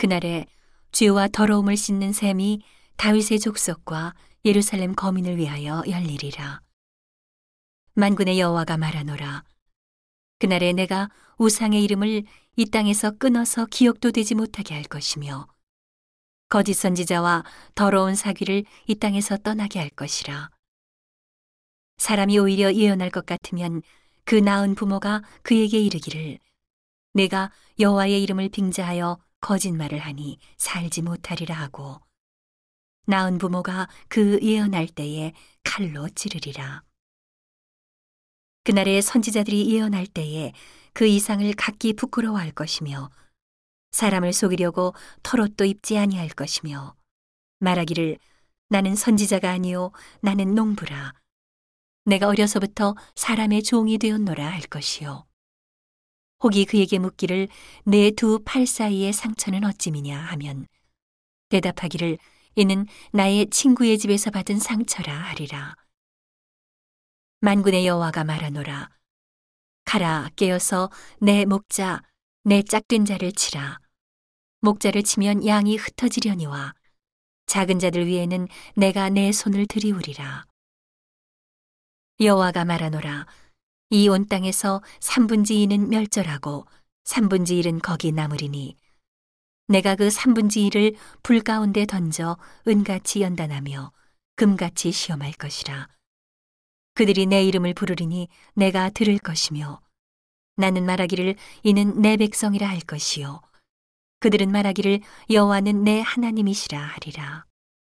그날에 죄와 더러움을 씻는 셈이 다윗의 족속과 예루살렘 거민을 위하여 열리리라. 만군의 여호와가 말하노라. 그날에 내가 우상의 이름을 이 땅에서 끊어서 기억도 되지 못하게 할 것이며 거짓 선지자와 더러운 사귀를 이 땅에서 떠나게 할 것이라. 사람이 오히려 예언할 것 같으면 그 나은 부모가 그에게 이르기를 내가 여호와의 이름을 빙자하여 거짓말을 하니 살지 못하리라 하고 나은 부모가 그 예언할 때에 칼로 찌르리라. 그날에 선지자들이 예언할 때에 그 이상을 각기 부끄러워할 것이며 사람을 속이려고 털옷도 입지 아니할 것이며 말하기를 나는 선지자가 아니요 나는 농부라 내가 어려서부터 사람의 종이 되었노라 할 것이요 혹이 그에게 묻기를 내 두 팔 사이의 상처는 어찌미냐 하면 대답하기를 이는 나의 친구의 집에서 받은 상처라 하리라. 만군의 여호와가 말하노라. 가라 깨어서 내 목자 내 짝된 자를 치라. 목자를 치면 양이 흩어지려니와 작은 자들 위에는 내가 내 손을 들이우리라. 여호와가 말하노라 이 온 땅에서 3분지 2는 멸절하고 3분지 1은 거기 남으리니 내가 그 3분지 1을 불 가운데 던져 은같이 연단하며 금같이 시험할 것이라. 그들이 내 이름을 부르리니 내가 들을 것이며 나는 말하기를 이는 내 백성이라 할 것이요. 그들은 말하기를 여호와는 내 하나님이시라 하리라